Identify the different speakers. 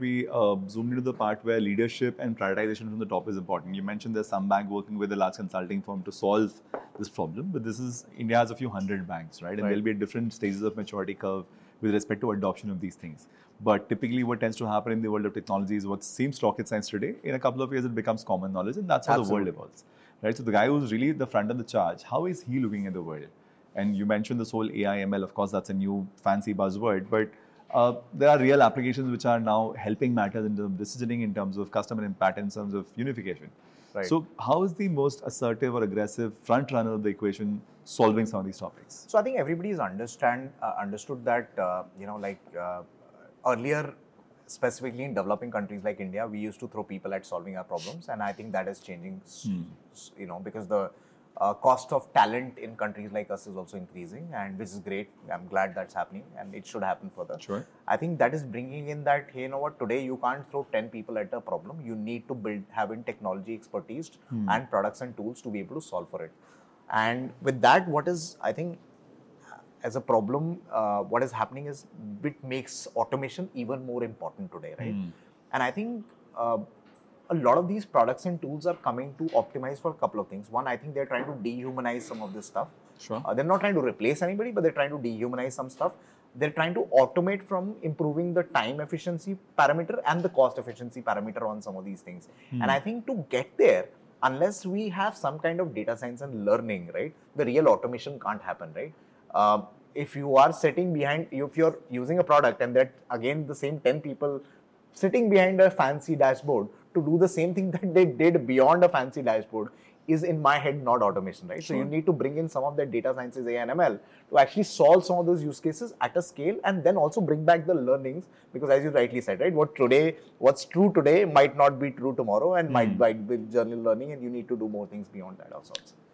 Speaker 1: We uh, zoomed into the part where leadership and prioritization from the top is important. You mentioned there's some bank working with a large consulting firm to solve this problem, but this is India has a few hundred banks, right? And
Speaker 2: Right.
Speaker 1: there'll be at different stages of maturity curve with respect to adoption of these things. But typically, what tends to happen in the world of technology is what seems rocket science today. In a couple of years, it becomes common knowledge, and that's how the world evolves, right? So the guy who's really at the front of the charge, how is he looking at the world? And you mentioned this whole AI ML. Of course, that's a new fancy buzzword, but uh, there are real applications which are now helping matters in terms of decisioning, in terms of customer impact, in terms of unification.
Speaker 2: Right.
Speaker 1: So, how is the most assertive or aggressive front runner of the equation solving some of these topics?
Speaker 2: So I think everybody's understand uh, understood that uh, you know like uh, earlier, specifically in developing countries like India, we used to throw people at solving our problems, and I think that is changing. s- You know because the uh, cost of talent in countries like us is also increasing, and which is great. I'm glad that's happening, and it should happen further.
Speaker 1: Sure.
Speaker 2: I think that is bringing in that hey, you know what? Today you can't throw ten people at a problem. You need to build having technology expertise and products and tools to be able to solve for it. And with that, what is I think as a problem, uh, what is happening is it makes automation even more important today, right? And I think uh, a lot of these products and tools are coming to optimize for a couple of things. One, I think they're trying to dehumanize some of this stuff.
Speaker 1: Sure.
Speaker 2: Uh, they're not trying to replace anybody, but they're trying to dehumanize some stuff. They're trying to automate from improving the time efficiency parameter and the cost efficiency parameter on some of these things. And I think to get there, unless we have some kind of data science and learning, right, the real automation can't happen, right? Uh, if you are sitting behind, if you're using a product and that again the same 10 people sitting behind a fancy dashboard to do the same thing that they did beyond a fancy dashboard is in my head not automation, right? So you need to bring in some of that data sciences, AI and ML, to actually solve some of those use cases at a scale and then also bring back the learnings because as you rightly said, right, what today, what's true today might not be true tomorrow and might, hmm. might be journal learning and you need to do more things beyond that also.